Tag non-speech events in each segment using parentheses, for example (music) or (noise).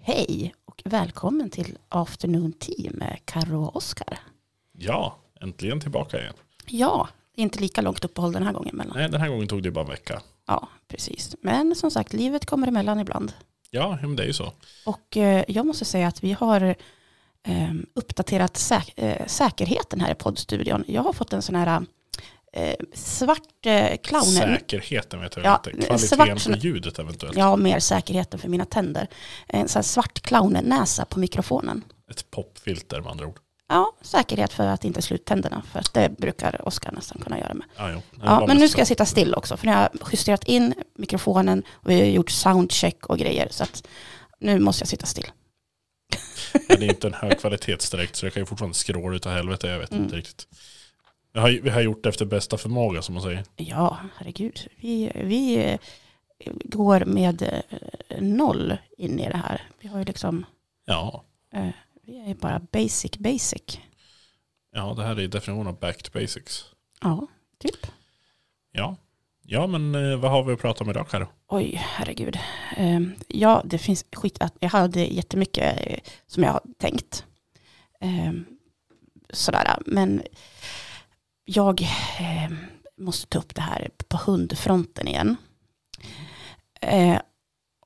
Hej och välkommen till Afternoon Tea med Karo och Oskar. Ja, äntligen tillbaka igen. Ja, inte lika långt uppehåll den här gången mellan. Nej, den här gången tog det bara en vecka. Ja, precis. Men som sagt, livet kommer emellan ibland. Ja, men det är ju så. Och eh, jag måste säga att vi har eh, uppdaterat säk eh, säkerheten här i poddstudion. Jag har fått en sån här eh, svart eh, clownen. Säkerheten vet jag Ja, inte. Kvaliteten svart på ljudet eventuellt. Ja, mer säkerheten för mina tänder. En sån här svart clownnäsa på mikrofonen. Ett popfilter med andra ord. Ja, säkerhet för att inte slå ut tänderna. För att det brukar Oskar nästan kunna göra med. Det Ja, men nu ska jag sitta still också. För nu har jag justerat in mikrofonen och vi har gjort soundcheck och grejer. Så att nu måste jag sitta still. Men det är inte en högkvalitetsdirekt så det kan ju fortfarande skråla utav helvete. Jag vet Mm. inte riktigt. Vi har, vi har gjort det efter bästa förmåga som man säger. Ja, herregud. Vi, vi eh, går med eh, noll in i det här. Vi har ju liksom, Ja, eh, vi är bara basic basic. ja det här är definitionen av back to basics. Ja, typ. Ja, ja men vad har vi att prata om idag Karo? Oj, herregud. Ehm, ja, det finns skit. att- Jag hade jättemycket som jag har tänkt. Ehm, sådär, men jag eh, måste ta upp det här på hundfronten igen. Eh,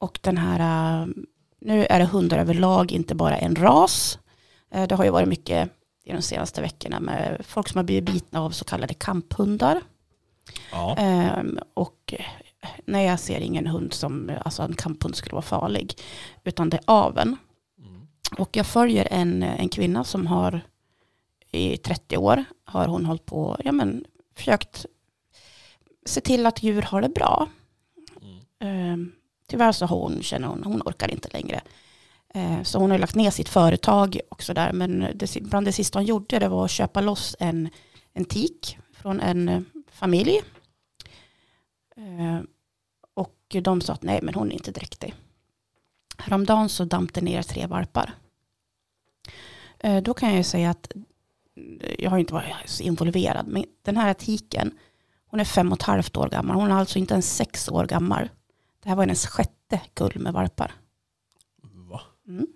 och den här, eh, nu är det hundar överlag, inte bara en ras. Eh, det har ju varit mycket i de senaste veckorna med folk som har blivit bitna av så kallade kamphundar. Ja, Ehm, och nej, jag ser ingen hund som, alltså en kamphund skulle vara farlig. Utan det är aveln. mm. Och jag följer en, en kvinna som har i 30 år har hon hållit på, ja men försökt se till att djur har det bra. Mm. Ehm, tyvärr så har hon, känner hon, hon orkar inte längre. Ehm, så hon har lagt ner sitt företag och sådär. Men det, bland det sista hon gjorde det var att köpa loss en, en tik från en eh, familj. Ehm, och de sa att nej men hon är inte dräktig. Häromdagen så damp det ner tre valpar. Ehm, då kan jag ju säga att jag har inte varit så involverad, men den här tiken, hon är fem och ett halvt år gammal. Hon är alltså inte ens sex år gammal. Det här var hennes sjätte kull med valpar. Va? Mm.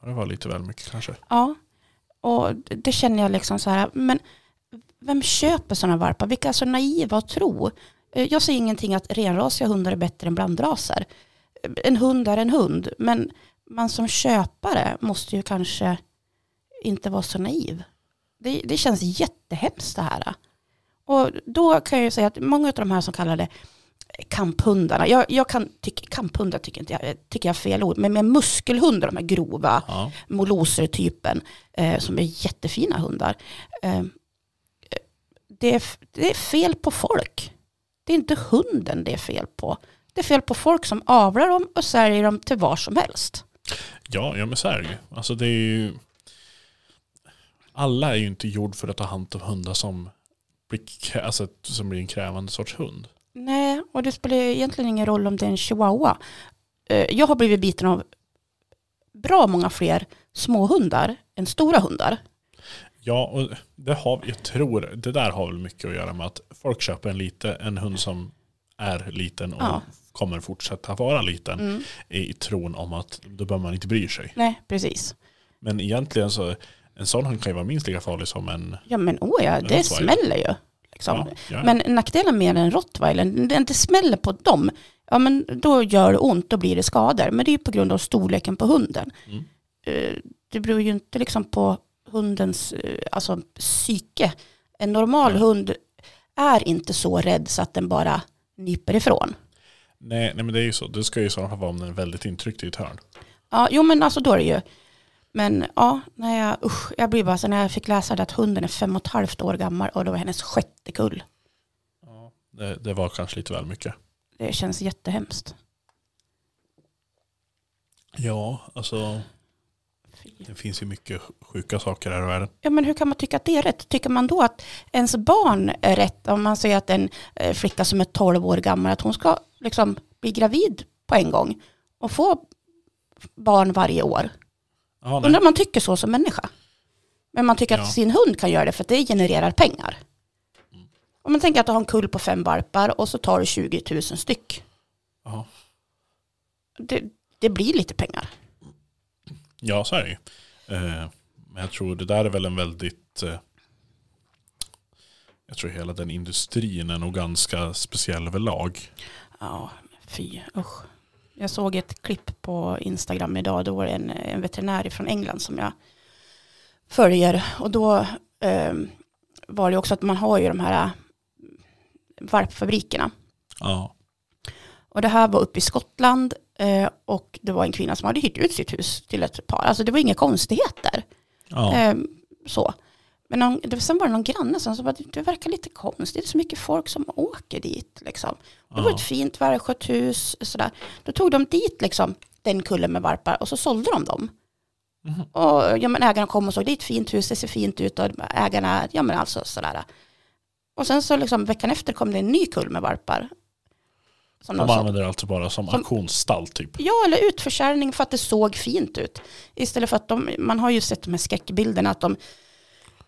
Ja, Det var lite väl mycket kanske. Ja, och det känner jag liksom så här, men vem köper sådana valpar? Vilka är så naiva att tro? Eh, Jag säger ingenting att renrasiga hundar är bättre än blandraser. En hund är en hund, men man som köpare måste ju kanske inte vara så naiv. Det, det känns jättehemskt det här. Och då kan jag ju säga att många av de här som kallar det kamphundarna, jag, jag kan tycka, kamphundar tycker, inte jag, tycker jag är fel ord, men med muskelhundar, de här grova, Ja, moloser-typen eh, som är jättefina hundar. Eh, det, är, det är fel på folk. Det är inte hunden det är fel på. Det är fel på folk som avlar dem och säljer dem till var som helst. ja, ja men så är det ju. Alltså det är ju... Alla är ju inte gjord för att ta hand om hundar som blir, alltså, som blir en krävande sorts hund. Nej, och det spelar egentligen ingen roll om det är en chihuahua. Eh, jag har blivit biten av bra många fler små hundar än stora hundar. Ja, och det har, jag tror, det där har väl mycket att göra med att folk köper en, lite, en hund som är liten och Ja. kommer fortsätta vara liten Mm. i tron om att då behöver man inte bry sig. Nej, precis. Men egentligen så, en sån hund kan ju vara minst lika farlig som en... Ja, men oh ja, det smäller ju. Liksom. Ja, ja, Men nackdelen med en rottweiler, det inte smäller på dem, ja men då gör det ont, då blir det skador. Men det är ju på grund av storleken på hunden. Mm. Eh, Det beror ju inte liksom på hundens eh, alltså, psyke. En normal Nej. hund är inte så rädd så att den bara nyper ifrån. nej, nej men det är ju så. Det ska ju i sådana fall vara om den är väldigt intryckt i ett hörn. Ja, jo men alltså då är det ju. Men ja, när jag, usch, jag blir bara så när jag fick läsa det att hunden är fem och ett halvt år gammal och det var hennes sjätte kull. Ja, det, det var kanske lite väl mycket. Det känns jättehemskt. Ja, alltså det finns ju mycket sjuka saker här i världen. Ja, men hur kan man tycka att det är rätt? Tycker man då att ens barn är rätt om man säger att en eh, flicka som är 12 år gammal att hon ska liksom bli gravid på en gång och få barn varje år? Ja. Undrar om man tycker så som människa? Men man tycker Ja. att sin hund kan göra det för att det genererar pengar. Mm. Om man tänker att du har en kull på fem valpar och så tar du 20 000 styck. Ja. Det, det blir lite pengar. Ja, så är det ju. Eh, men jag tror det där är väl en väldigt... Eh, jag tror hela den industrin är nog ganska speciell överlag. Ja, fy usch. Jag såg ett klipp på Instagram idag. Då var det en, en veterinär från England som jag följer. Och då eh, var det också att man har ju de här varpfabrikerna. Ja. Och det här var uppe i Skottland eh, och det var en kvinna som hade hyrt ut sitt hus till ett par. Alltså det var inga konstigheter. ja. Eh, så. Men någon, det, sen var det någon granne som sa att det verkar lite konstigt. Det är så mycket folk som åker dit. Liksom. Det var ett fint välskött hus. Sådär. Då tog de dit liksom, den kullen med varpar och så sålde de dem. Mhm. Och ja, men ägarna kom och såg, det är ett fint hus, det ser fint ut och ägarna, ja men alltså sådär. Och sen så liksom veckan efter kom det en ny kull med varpar. Som De använder det alltså bara som, Som- auktionsstall typ. Ja, eller utförsäljning för att det såg fint ut. Istället för att de, man har ju sett de här skräckbilderna att de,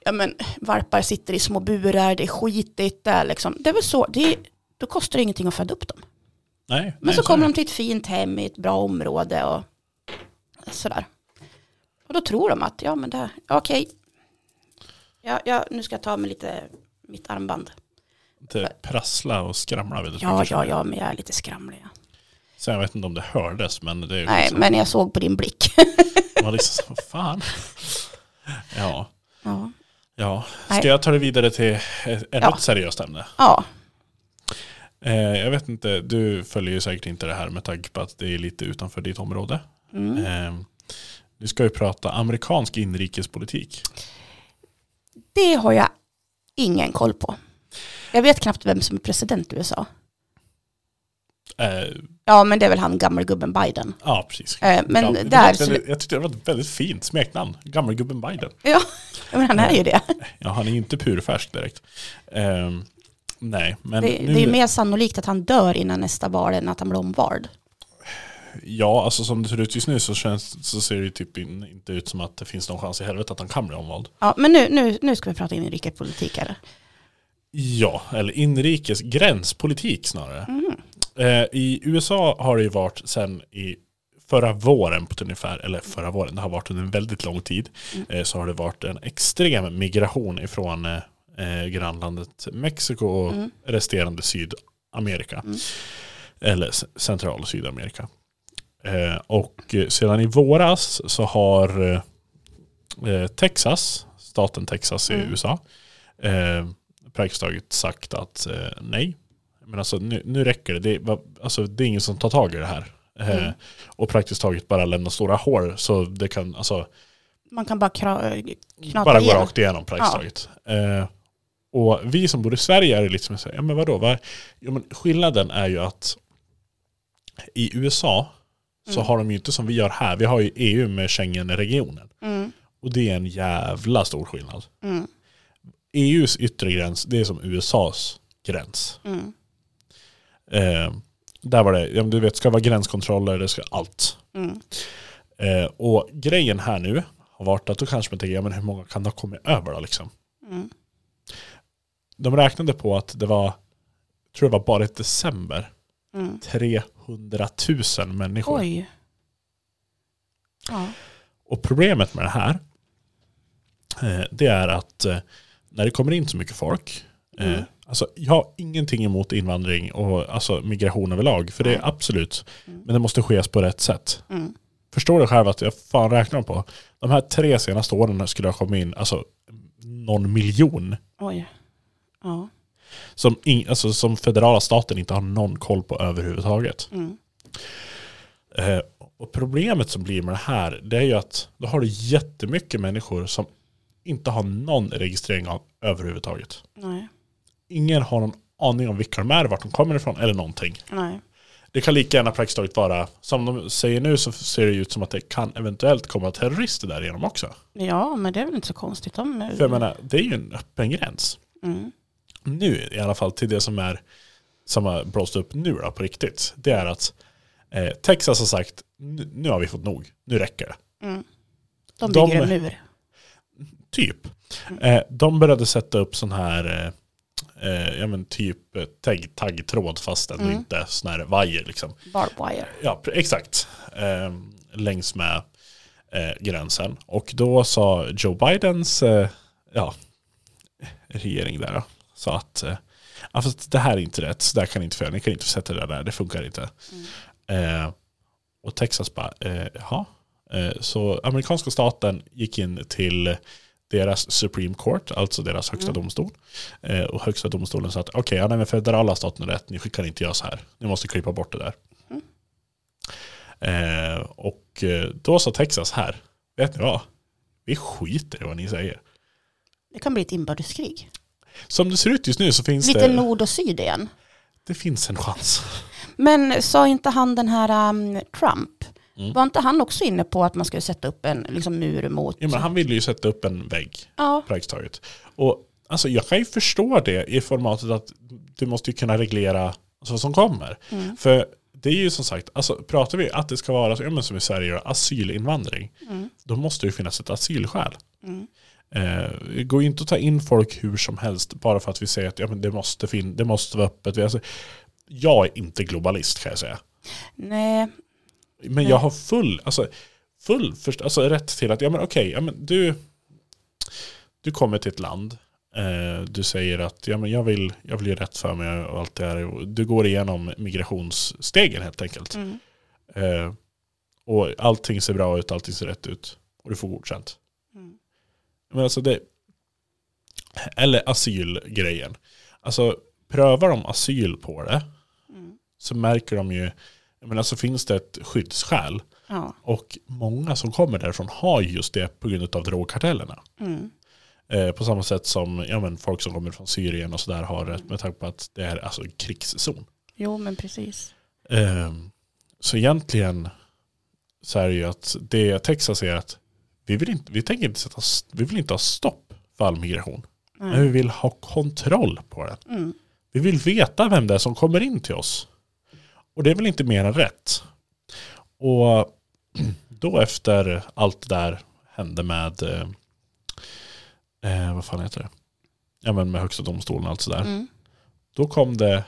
ja men varpar sitter i små burar, det är skitigt där liksom. Det är väl så, det då kostar det ingenting att föda upp dem. Nej, Men nej, så kommer är de det. till ett fint hem i ett bra område och sådär. Och då tror de att, ja men det, okej. Ja, ja, nu ska jag ta med lite mitt armband. Inte prassla och skramla väldigt Ja, mycket. ja, ja, men jag är lite skramlig. Ja. Så jag vet inte om det hördes, men det är Nej, liksom, men jag såg på din blick. man liksom, fan. (laughs) Ja, ja. Nej. Ska jag ta det vidare till ett Ja. seriöst ämne? ja, Eh, jag vet inte, du följer ju säkert inte det här med tanke på att det är lite utanför ditt område. mm. Eh, vi ska ju prata amerikansk inrikespolitik. det har jag ingen koll på. Jag vet knappt vem som är president i USA. Eh, Ja, men det är väl han gammelgubben Biden. ja, precis. Eh, men Gam- det där väldigt, jag tyckte det var ett väldigt fint smeknamn. Gammelgubben Biden. Ja, (laughs) men han är ju det. Ja, han är ju inte purfärsk direkt. Eh, nej, men Det, nu, det är mer sannolikt att han dör innan nästa val än att han blir omvald. Ja, alltså som det ser ut just nu så, känns, så ser det typ in, inte ut som att det finns någon chans i helvete att han kan bli omvald. Ja, men nu, nu, nu ska vi prata inrikespolitik här. Ja, eller inrikes gränspolitik snarare. Mm. Eh, I USA har det ju varit sen i förra våren på ungefär, eller förra våren, det har varit under en väldigt lång tid, eh, så har det varit en extrem migration ifrån eh, eh, grannlandet Mexiko och Mm. resterande Sydamerika. Mm. Eller central och Sydamerika. Eh, och eh, sedan i våras så har eh, Texas, staten Texas i Mm. USA, praktiskt taget sagt att nej, men alltså nu, nu räcker det. Det är, alltså, det är ingen som tar tag i det här. Eh, Mm. Och praktiskt taget bara lämna stora hål så det kan alltså, Man kan bara kra, knata bara gå rakt igenom praktiskt Ja. taget. Eh, och vi som bor i Sverige är det lite som att säga, ja men vadå? Vad, ja, men skillnaden är ju att i USA så Mm. har de ju inte som vi gör här. Vi har ju EU med Schengen-regionen. Mm, Och det är en jävla stor skillnad. mm, EUs yttre gräns, det är som USAs gräns. mm, Eh, där var det, ja, du vet, ska vara gränskontroller, det ska allt. mm, Eh, och grejen här nu har varit att då kanske man tänker, ja men hur många kan det ha kommit över då liksom? mm. De räknade på att det var, jag tror det var bara i december, mm. 300 000 människor. Oj. Ja. Och problemet med det här, eh, det är att eh, när det kommer in så mycket folk, eh, Mm. Alltså jag har ingenting emot invandring och alltså migration överlag, för det är absolut, Mm. men det måste ske på rätt sätt. Mm. Förstår du själv att jag fan räknar på, de här tre senaste åren skulle ha kommit in alltså, någon miljon Oj. Ja. som, in, alltså, som federala staten inte har någon koll på överhuvudtaget. Mm. Eh, och problemet som blir med det här, det är ju att då har du jättemycket människor som inte har någon registrering av överhuvudtaget. Nej. Ingen har någon aning om vilka de är, vart de kommer ifrån eller någonting. Nej. Det kan lika gärna praktiskt taget vara, som de säger nu så ser det ut som att det kan eventuellt komma terrorister därigenom också. Ja, men det är väl inte så konstigt. De, För jag menar, det är ju en öppen gräns. mm. nu i alla fall till det som är som har blåst upp nu då, på riktigt. Det är att eh, Texas har sagt nu, har vi fått nog, nu räcker det. Mm. De De- bygger en mur. Typ. Eh, de började sätta upp sån här eh, ja, men typ eh, tagg, taggtråd fast ändå Mm. inte sån här vajer liksom. Barbed wire. Ja, exakt. Eh, längs med eh, gränsen. Och då sa Joe Bidens eh, ja, regering där sa att eh, ja, det här är inte rätt, så där kan ni inte få göra, ni kan inte sätta det där, det funkar inte. Eh, och Texas bara, jaha. Så amerikanska staten gick in till deras Supreme Court, alltså deras högsta Mm. domstol. Eh, och högsta domstolen sa att okej, ja, nej, men federala staten har rätt, ni kan inte göra så här. Ni måste klippa bort det där. Mm. Eh, och eh, då sa Texas här, vet ni vad? Vi skiter i vad ni säger. Det kan bli ett inbördeskrig. Som det ser ut just nu så finns Lite det, nord och syd igen. det finns en chans. Men sa inte han den här um, Trump, Mm. var inte han också inne på att man skulle sätta upp en liksom, mur mot... Ja, men han ville ju sätta upp en vägg. Ja, praktiskt taget. Och alltså, jag kan ju förstå det i formatet att du måste ju kunna reglera vad som kommer. Mm. För det är ju som sagt, alltså, pratar vi att det ska vara så, ja, men som i Sverige, asylinvandring, Mm. då måste det finnas ett asylskäl. Mm. Eh, det går inte att ta in folk hur som helst bara för att vi säger att ja, men det, måste fin- det måste vara öppet. Alltså, jag är inte globalist kan jag säga. nej, Men Nej. jag har full, alltså, full först, alltså, rätt till att, ja men okej, ja, men du, du kommer till ett land, eh, du säger att ja, men jag, vill, jag vill göra rätt för mig och allt det här. Du går igenom migrationsstegen helt enkelt. mm. Eh, och allting ser bra ut, allting ser rätt ut. Och du får godkänt. Mm. Men alltså det, eller asylgrejen. Alltså prövar de asyl på det Mm. så märker de ju, jag menar så finns det ett skyddsskäl. Ja. Och många som kommer därifrån har just det på grund av drogkartellerna. Mm. Eh, på samma sätt som ja, men folk som kommer från Syrien och sådär har det med tanke på att det är alltså en krigszon. Jo, men precis. Eh, så egentligen så är det ju att det Texas är att vi vill inte, vi tänker inte sätta, vi vill inte ha stopp för all migration. Men vi Mm. vill ha kontroll på den. Mm. Vi vill veta vem det är som kommer in till oss. Och det är väl inte mer än rätt. Och då efter allt det där hände med, eh, eh, vad fan heter det? Ja men med högsta domstolen och allt sådär. Mm. Då kom det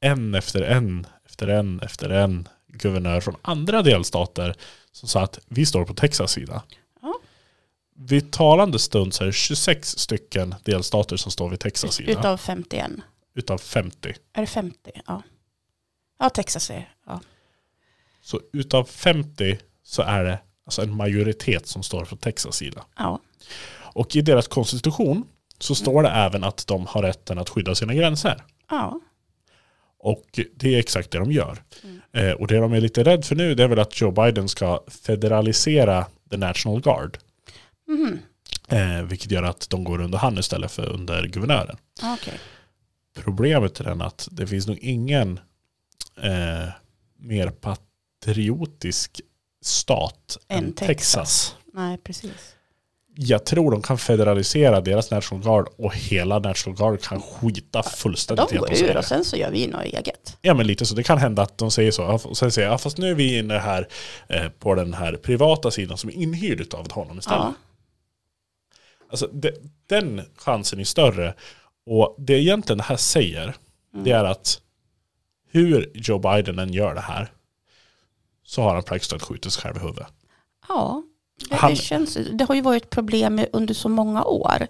en efter en, efter en, efter en guvernör från andra delstater som sa att vi står på Texas sida. Ja. Vid talande stund så är det 26 stycken delstater som står vid Texas sida. Utav 51. utav 50. Är det 50? Ja. Ja, Texas är ja. Så utav 50 så är det alltså en majoritet som står på Texas sida. ja. Och i deras konstitution så står det även att de har rätten att skydda sina gränser. Ja. Och det är exakt det de gör. Mm. Eh, och det de är lite rädd för nu det är väl att Joe Biden ska federalisera the National Guard. Mhm. Eh, vilket gör att de går under han istället för under guvernören. Okej. Problemet är den att det finns nog ingen eh, mer patriotisk stat än, Än Texas. Texas. Nej, precis. Jag tror de kan federalisera deras National Guard och hela National Guard kan skita fullständigt De i går de säger ur det. och sen så gör vi något eget. Ja men lite så. Det kan hända att de säger så. Och sen säger jag, ja, fast nu är vi inne här eh, på den här privata sidan som är inhyrd av honom istället. Ja. Alltså, det, den chansen är större. Och det egentligen det här säger, det Mm. är att hur Joe Biden än gör det här så har han praktiskt taget skjutit sig själv i huvudet. Ja, det, Han- det, känns, det har ju varit problem under så många år.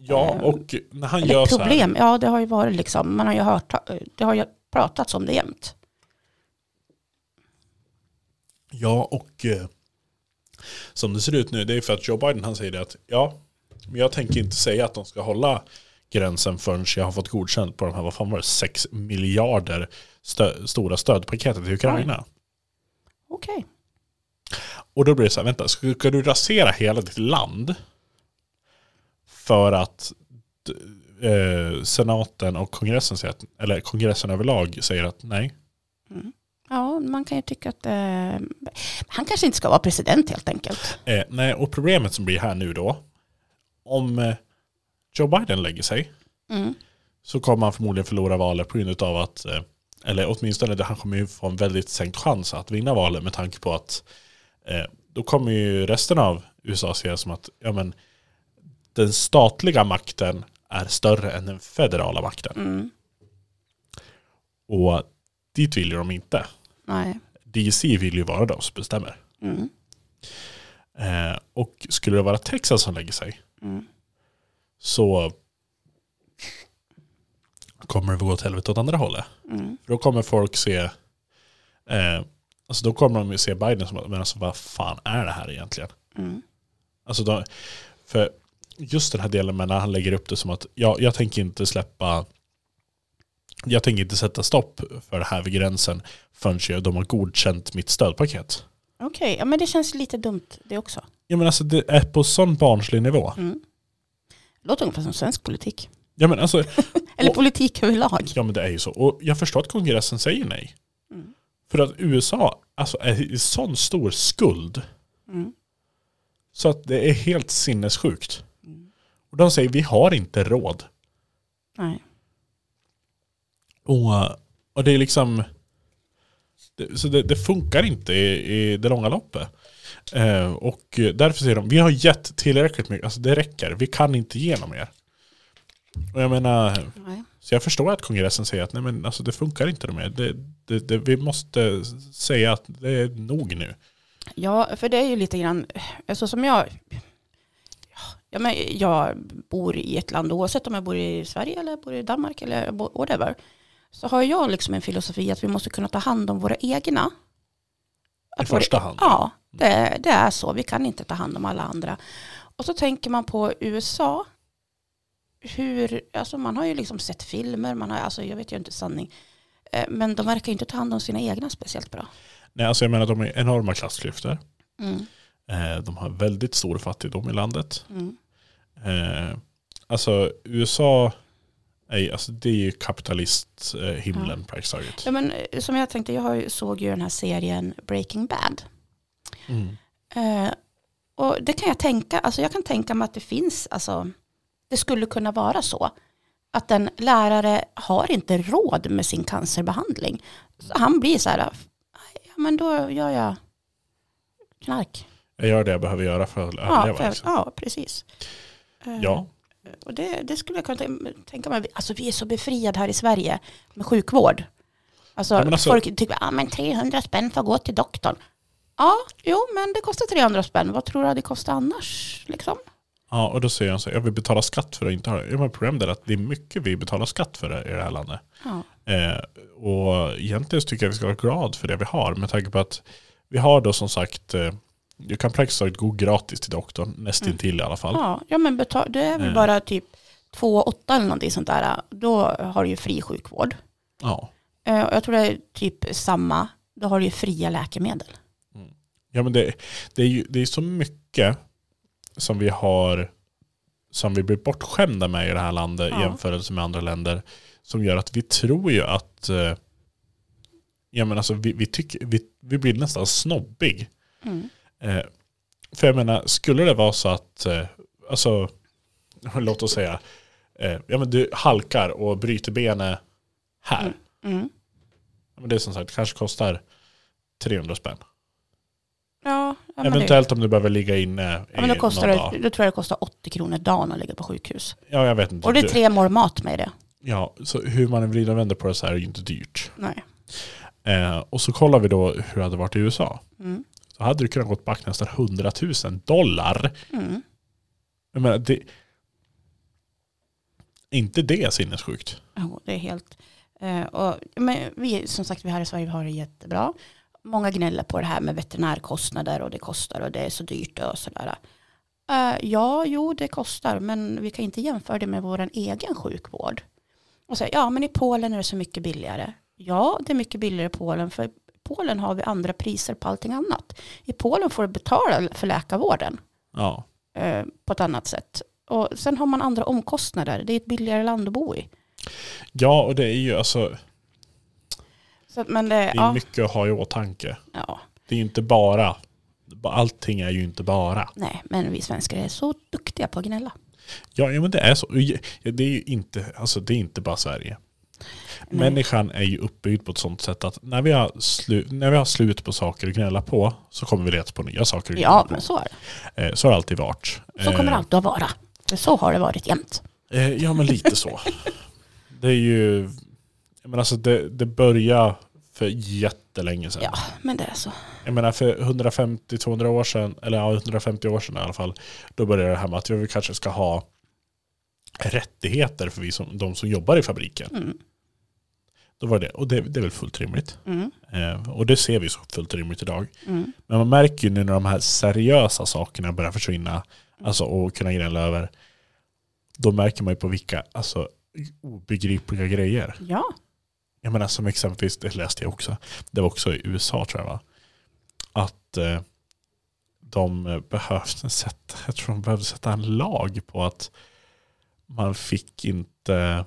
Ja, Eh, och när han Eller gör så här. problem, ja det har ju varit liksom, man har ju hört, det har ju pratats om det jämt. Ja, och eh, som det ser ut nu, det är för att Joe Biden han säger det att ja, men jag tänker inte säga att de ska hålla gränsen förrän jag har fått godkänt på de här, vad fan var det, 6 miljarder stö- stora stödpaketet till Ukraina. Okej. Och då blir det så här, vänta, ska, ska du rasera hela ditt land för att eh, senaten och kongressen säger att, eller kongressen överlag säger att nej. Ja, man kan ju tycka att eh, han kanske inte ska vara president helt enkelt. Eh, nej, och problemet som blir här nu då, om eh, Joe Biden lägger sig Mm. så kommer han förmodligen förlora valet på grund av att, eh, eller åtminstone han kommer ju få en väldigt sänkt chans att vinna valet med tanke på att eh, då kommer ju resten av USA se det som att ja, men, den statliga makten är större än den federala makten. Mm. Och dit vill ju de inte. Nej. DC vill ju vara de som bestämmer. Mm. Eh, och skulle det vara Texas som lägger sig Mm. Så kommer det gå åt helvete åt andra hållet. Mm. För då kommer folk se eh, Alltså då kommer de se Biden som men alltså vad fan är det här egentligen? Mm. Alltså då, för just den här delen med när han lägger upp det som att ja, jag tänker inte släppa jag tänker inte sätta stopp för det här vid gränsen förrän de har godkänt mitt stödpaket. Okej, ja, men det känns lite dumt det också. Ja men alltså det är på sån barnslig nivå. Mm. Låter ungefär som svensk politik. Ja men alltså, (laughs) Eller Och- politik överlag. ja men det är ju så. Och jag förstår att kongressen säger nej. Mm. För att USA alltså, är i sån stor skuld Mm. så att det är helt sinnessjukt. Mm. Och de säger vi har inte råd. Nej. Och, och det är liksom det, så det, det funkar inte i, i det långa loppet. Eh, och därför säger de, vi har gett tillräckligt mycket, alltså det räcker, vi kan inte ge något mer. Och jag menar, Nej. så jag förstår att kongressen säger att nej men alltså det funkar inte mer. Det, det, det, vi måste säga att det är nog nu. Ja, för det är ju lite grann, alltså som jag, ja, men jag bor i ett land, oavsett om jag bor i Sverige eller bor i Danmark eller whatever, så har jag liksom en filosofi att vi måste kunna ta hand om våra egna. I första hand. Ja, det, det är så. Vi kan inte ta hand om alla andra. Och så tänker man på USA. Hur, alltså man har ju liksom sett filmer, man har, alltså jag vet ju inte sanning. Eh, Men de verkar ju inte ta hand om sina egna speciellt bra. Nej, alltså jag menar de är enorma klassklyftor. Mm, Eh, de har väldigt stor fattigdom i landet. mm, Eh, alltså USA är, alltså, det är ju kapitalist-himlen himlen praktiskt taget. Ja, men, eh, som jag tänkte, jag såg ju den här serien Breaking Bad. Mm. Eh, och det kan jag tänka, alltså jag kan tänka mig att det finns, alltså det skulle kunna vara så. Att en lärare har inte råd med sin cancerbehandling. Så han blir så här, ja men då gör jag knark. Jag gör det jag behöver göra för att Ja, överleva. för, liksom. ja precis. Eh, ja. Och det, det skulle jag kunna tän- tänka mig. Alltså vi är så befriade här i Sverige med sjukvård. Alltså, Ja, alltså- folk tycker att ah, men 300 spänn för att gå till doktorn. Ja, jo men det kostar 300 spänn. Vad tror du det kostar annars? Liksom? ja, och då säger han så här, jag vill betala skatt för att inte ha det. Ja, men problemet är att det är mycket vi betalar skatt för det i det här landet. Ja. Eh, och egentligen tycker jag vi ska vara glad för det vi har. Med tanke på att vi har då som sagt, eh, du kan praktiskt taget gå gratis till doktorn, nästintill i alla fall. Ja, ja men betal, det är väl Eh. bara typ 2,8 eller någonting sånt där. Då har du ju fri sjukvård. Ja. Eh, och jag tror det är typ samma. Då har du ju fria läkemedel. Ja men det, det är ju det är så mycket som vi har som vi blir bortskämda med i det här landet Ja. i jämförelse med andra länder som gör att vi tror ju att eh, ja men alltså vi, vi, tycker, vi, vi blir nästan snobbig. Mm. Eh, för jag menar, skulle det vara så att eh, alltså (laughs) låt oss säga eh, ja men du halkar och bryter benet här. Mm. Mm. Ja, men det är som sagt kanske kostar 300 spänn. Ja, ja, men det, Eventuellt om du behöver ligga inne ja, men då, kostar någon det, då tror jag det kostar 80 kronor dagen att ligga på sjukhus. Ja, jag vet inte. Och det är tre mål mat med det. Ja, så hur man vrider och vänder på det så här är ju inte dyrt. Nej. Eh, och så kollar vi då hur det hade varit i USA. Mm. Så hade du kunnat gått back nästan 100 000 dollar. Mm. Jag menar, det, inte det sinnessjukt? Jo, det är helt... Eh, och, men vi, som sagt, vi här i Sverige har det jättebra. Många gnäller på det här med veterinärkostnader och det kostar och det är så dyrt och sådär. Eh, ja, jo, det kostar, men vi kan inte jämföra det med vår egen sjukvård. Och säga, ja, men i Polen är det så mycket billigare. Ja, det är mycket billigare i Polen, för Polen har vi andra priser på allting annat. I Polen får du betala för läkarvården Ja. eh, på ett annat sätt. Och sen har man andra omkostnader. Det är ett billigare land att bo i. ja, och det är ju alltså, Så, att- men det, det är ja, mycket att ha i åtanke. ja, Det är ju inte bara, allting är ju inte bara. nej, men vi svenskar är så duktiga på att gnälla. Ja, ja men det är så. Det är ju inte, alltså det är inte bara Sverige. Nej. Människan är ju uppbyggd på ett sånt sätt att när vi, har slu, när vi har slut på saker att gnälla på så kommer vi leta på nya saker att Ja, på. men så är det. Eh, Så har det alltid varit. Så kommer det Eh, alltid att vara. Så har det varit jämt. Eh, ja men lite så. (laughs) Det är ju, menar alltså det, det börjar för jättelänge sedan. Ja, men det är så. Jag menar för 150-200 år sedan, eller ja, 150 år sedan i alla fall, då började det här med att vi kanske ska ha rättigheter för vi som, de som jobbar i fabriken. Mm. Då var det, och det, det är väl fullt rimligt. Mm. Eh, och det ser vi så fullt rimligt idag. Mm. Men man märker ju nu när de här seriösa sakerna börjar försvinna, alltså och kunna gnälla över, då märker man ju på vilka alltså, obegripliga grejer. Ja. Jag menar som exempelvis, det läste jag också, det var också i USA tror jag va? Att eh, de behövde sätta, jag tror de behövde sätta en lag på att man fick inte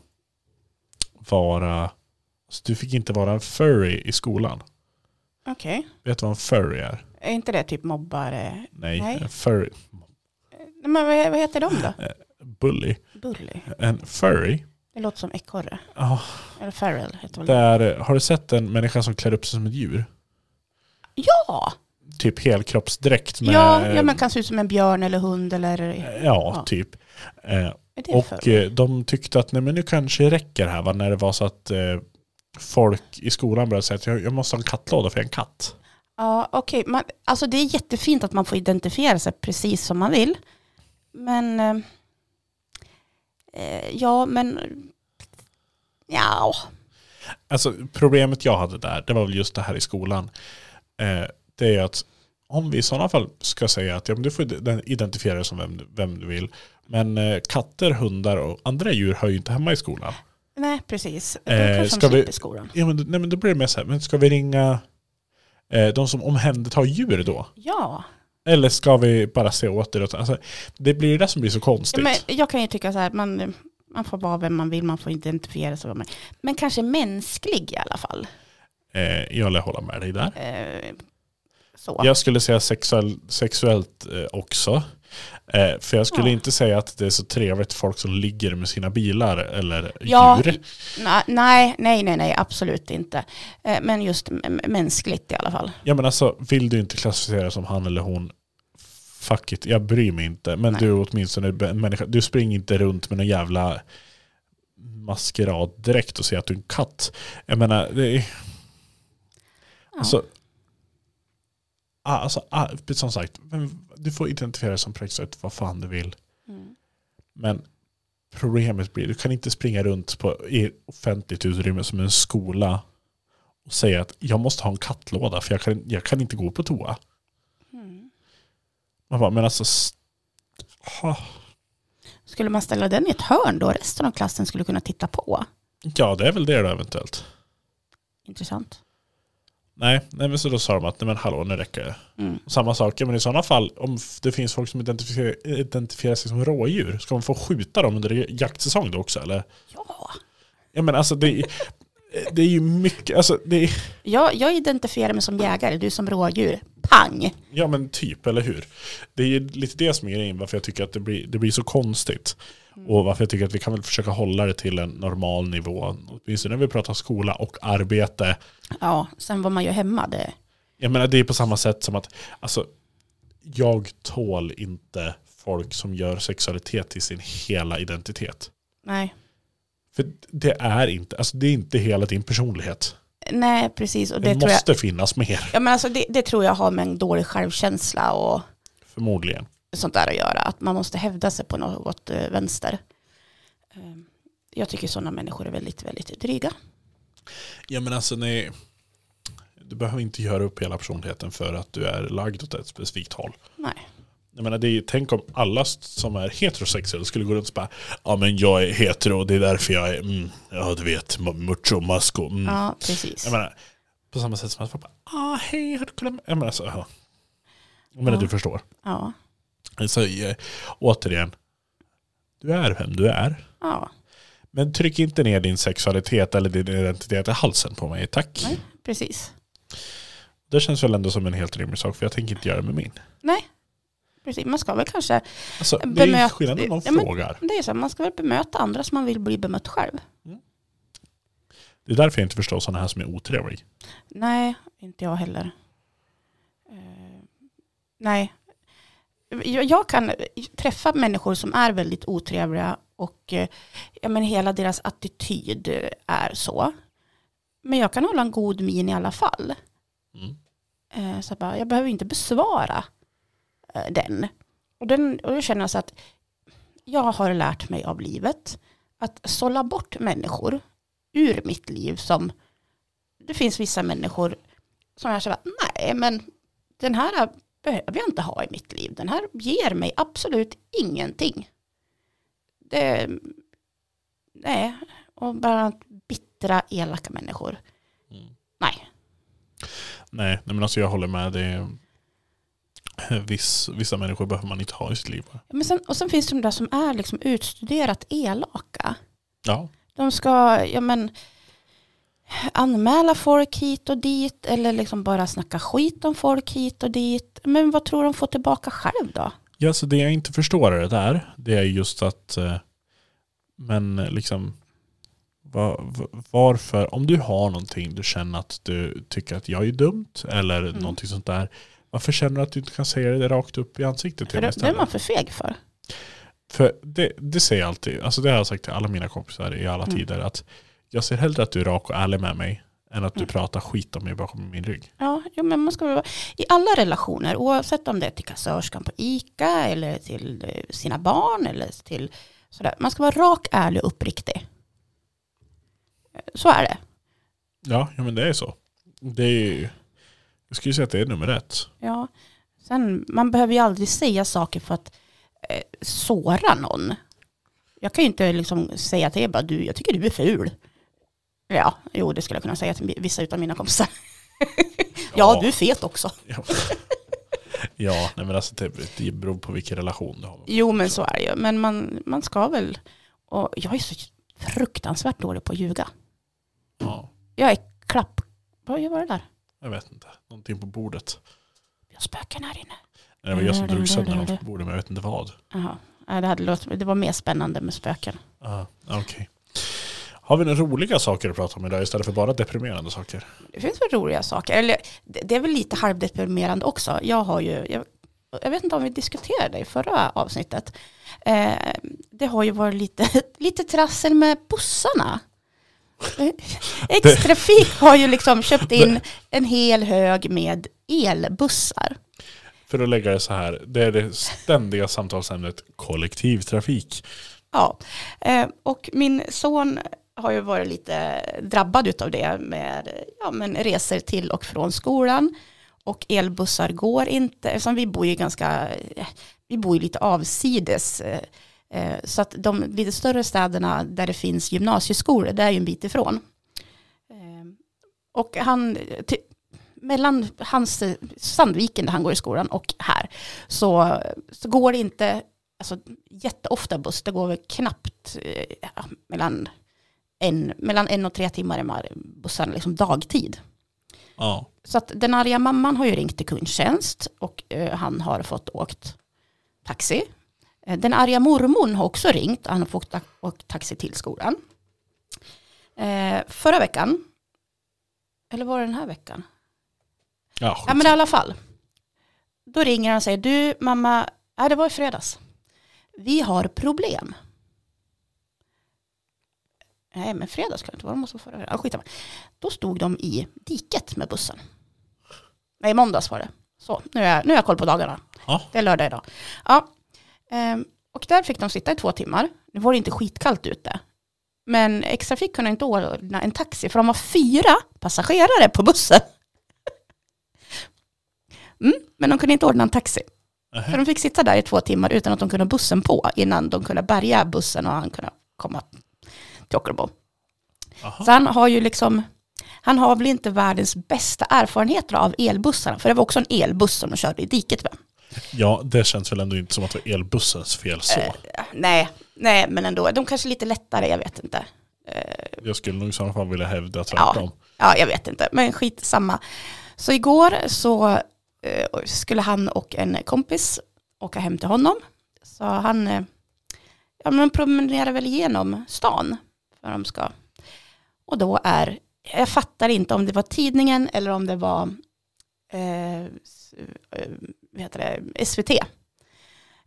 vara, alltså du fick inte vara en furry i skolan. Okej. Vet du vad en furry är? Är inte det typ mobbare? Nej, Nej. en furry, Men vad, vad heter de då? bully. Bully. En furry, Det låter som ekorre. ja, Eller feral heter väl det det? är, har du sett en människa som klär upp sig som ett djur? Ja! Typ helkroppsdräkt med, Ja, ja, man kan se ut som en björn eller hund eller... ja, Ja. typ. Eh, Och eh, de tyckte att nej, men nu kanske det räcker här va, när det var så att eh, folk i skolan började säga att jag, jag måste ha en kattlåda för jag är en katt. Ja, okej. Man- Alltså det är jättefint att man får identifiera sig precis som man vill. Men... eh, Eh, ja, men... Ja. Alltså problemet jag hade där, det var väl just det här i skolan. Eh, det är att om vi i sådana fall ska säga att ja, men du får ide- identifiera dig som vem, vem du vill. Men eh, katter, hundar och andra djur hör ju inte hemma i skolan. Nej, precis. Då Eh, ska vi- skolan. Ja, men, nej, men då blir det mer så här, men ska vi ringa eh, de som omhändertar djur då? Ja. Eller ska vi bara se åt det? Alltså, det blir det som blir så ja konstigt. men jag kan ju tycka så här, man, man får vara vem man vill, man får identifiera sig. Men, men kanske mänsklig i alla fall. Eh, jag lär hålla med dig där. Eh, så. Jag skulle säga sexuell, sexuellt eh, också. Eh, för jag skulle Ja. inte säga att det är så trevligt folk som ligger med sina bilar eller Ja, djur. Nej, nej, nej, nej, absolut inte. Eh, Men just mänskligt i alla fall. Ja men alltså, vill du inte klassificera som han eller hon, fuck it, jag bryr mig inte. Men Nej. du är åtminstone en människa, du springer inte runt med någon jävla maskeraddräkt och säger att du är en katt. Jag menar, det är... Ja. Alltså, alltså ah, som sagt, du får identifiera dig som precis vad fan du vill. Mm. Men problemet blir, du kan inte springa runt på i offentligt utrymme som en skola och säga att jag måste ha en kattlåda för jag kan, jag kan inte gå på toa. Mm. Man bara, men alltså... ha. Skulle man ställa den i ett hörn då resten av klassen skulle kunna titta på? Ja, det är väl det då eventuellt. Intressant. Nej, nej men så då sa de att nej men hallå, nu räcker det. Mm. Samma sak, ja, men i sådana fall, om det finns folk som identifierar, identifierar sig som rådjur, ska man få skjuta dem under jaktsäsong då också eller? Ja, Ja men alltså det, det är ju mycket, alltså det är, jag, jag identifierar mig som jägare, du som rådjur. Pang! Ja men typ, eller hur? Det är ju lite det som är grejen varför jag tycker att det blir, det blir så konstigt. Och varför jag tycker att vi kan väl försöka hålla det till en normal nivå. Åtminstone när vi pratar skola och arbete. Ja, sen vad man gör hemma, det... Jag menar det är på samma sätt som att alltså, jag tål inte folk som gör sexualitet till sin hela identitet. Nej. För det är inte, alltså det är inte hela din personlighet. Nej, precis. Och Det, det, tror jag, måste finnas mer, ja, men alltså det, det tror jag har med en dålig självkänsla och förmodligen. sånt där att göra. Att man måste hävda sig på något eh, vänster. Eh, Jag tycker sådana människor är väldigt, väldigt dryga. Ja men alltså nej. Du behöver inte göra upp hela personligheten för att du är lagd åt ett specifikt håll. Nej. Jag menar, det är, tänk om alla som är heterosexuella skulle gå runt och bara Ja men jag är hetero och det är därför jag är mm, Ja du vet, macho, masko mm. Ja, precis. Jag menar, på samma sätt som att folk bara Ah hej, har du kollat med? Jag menar så, ja. Jag menar Ja. du förstår. Ja. Så, eh, återigen, du är vem du är. ja, Men tryck inte ner din sexualitet eller din identitet i halsen på mig, tack. Nej. precis. Det känns väl ändå som en helt rimlig sak för jag tänker inte göra det med min. Nej, precis. Man ska väl kanske, Alltså, det är skillnad om någon Ja, frågar. det är så, man ska väl bemöta andra som man vill bli bemött själv. Det är därför jag inte förstår sådana här som är otrevlig. Nej, inte jag heller. Eh, nej. Jag, jag kan träffa människor som är väldigt otrevliga och eh, ja, men hela deras attityd är så. Men jag kan hålla en god min i alla fall. Mm. Eh, Så jag, bara, jag behöver inte besvara den. Och, den. och då känner jag så att jag har lärt mig av livet att sålla bort människor ur mitt liv som det finns vissa människor som jag känner att nej men den här behöver jag inte ha i mitt liv. Den här ger mig absolut ingenting. Det, nej, och bara bittra, elaka människor. Mm. Nej. Nej, nej, men alltså jag håller med. Det (laughs) viss, vissa människor behöver man inte ha i sitt liv. Men sen, och sen finns det de där som är liksom utstuderat elaka. Ja, De ska, ja men, anmäla folk hit och dit eller liksom bara snacka skit om folk hit och dit. Men vad tror de får tillbaka själv då? Ja, så det jag inte förstår det där, det är just att, eh, men liksom, va- va- varför, om du har någonting du känner att du tycker att jag är dumt eller Mm. någonting sånt där, varför känner du att du inte kan säga det rakt upp i ansiktet till mig det, är man för feg för. För det, det säger jag alltid, alltså det har jag sagt till alla mina kompisar i alla Mm. tider, att jag ser hellre att du är rak och ärlig med mig än att du Mm. pratar skit om mig bakom min rygg. Ja, jo, men man ska vara, i alla relationer, oavsett om det är till kassörskan på ICA eller till eh, sina barn eller till sådär. Man ska vara rak, ärlig och uppriktig. Så är det. Ja, ja men det är så. Det är, jag skulle säga att det är nummer ett. Ja. Sen, man behöver ju aldrig säga saker för att eh, såra någon. Jag kan ju inte liksom säga till er bara, du, jag tycker du är ful. Ja, jo det skulle jag kunna säga till vissa av mina kompisar. (laughs) ja, du är fet också. Ja, (laughs) ja nej, men alltså det, det beror på vilken relation du har. Jo, men så är det ju. Men man, man ska väl, och jag är så fruktansvärt dålig på att ljuga. Ja, Jag är klapp, vad var det där? Jag vet inte. Någonting på bordet. Vi har spöken här inne. Nej, Det var jag som drog sönder något på bordet men jag vet inte vad. Jaha, Ja, det, hade låtit, det var mer spännande med spöken. Ah, Okej. Har vi några roliga saker att prata om idag istället för bara deprimerande saker? Det finns väl roliga saker. Eller det, det är väl lite halvdeprimerande också. Jag har ju, jag, jag vet inte om vi diskuterade det i förra avsnittet. Eh, det har ju varit lite, (laughs) lite trassel med bussarna. (laughs) Eh, X-Trafik har ju liksom köpt in en hel hög med elbussar. För att lägga det så här, det är det ständiga samtalsämnet kollektivtrafik. Ja, eh, och min son har ju varit lite drabbad av det med ja, men resor till och från skolan. Och elbussar går inte, eftersom vi bor ju ganska, eh, vi bor ju lite avsides. Eh, Så att de lite större städerna där det finns gymnasieskolor, det är ju en bit ifrån. Eh, Och han, ty, mellan hans Sandviken där han går i skolan och här så, så går det inte alltså, jätteofta buss. Det går väl knappt eh, ja, mellan, en, mellan en och tre timmar i bussarna, liksom dagtid. Ja. Så att den arga mamman har ju ringt till kundtjänst och eh, han har fått åkt taxi. Eh, den arga mormon har också ringt och han har fått ta- taxi till skolan. Eh, förra veckan, eller var det den här veckan? Ja, Ja men i alla fall. Då ringer han och säger, du mamma, ja, det var i fredags. Vi har problem. Nej men fredags kan det inte vara, det måste vara förra ja, skitsamma. Då stod de i diket med bussen. Nej, måndags var det. Så, nu har jag, nu jag koll på dagarna. Ja. Det är lördag idag. Ja. Ehm, och där fick de sitta i två timmar. Nu var det inte skitkallt ute. Men X-Trafik kunde inte ordna en taxi för de var fyra passagerare på bussen. (laughs) Mm, men de kunde inte ordna en taxi. Så Nähä. de fick sitta där i två timmar utan att de kunde ha bussen på innan de kunde bärga bussen och han kunde komma till Ockelbo. Aha. Så han har ju liksom, han har väl inte världens bästa erfarenheter av elbussarna, för det var också en elbuss som de körde i diket med. Ja, det känns väl ändå inte som att det var elbussens fel så. Eh, nej, nej, men ändå, de kanske är lite lättare, jag vet inte. Eh, Jag skulle nog i sådana fall vilja hävda tvärtom. ja, jag vet inte, men skit samma. Så igår så eh, skulle han och en kompis åka hem till honom. Så han eh, ja, men promenerar väl igenom stan. För de ska. Och då är, jag fattar inte om det var tidningen eller om det var eh, eh, heter det, SVT.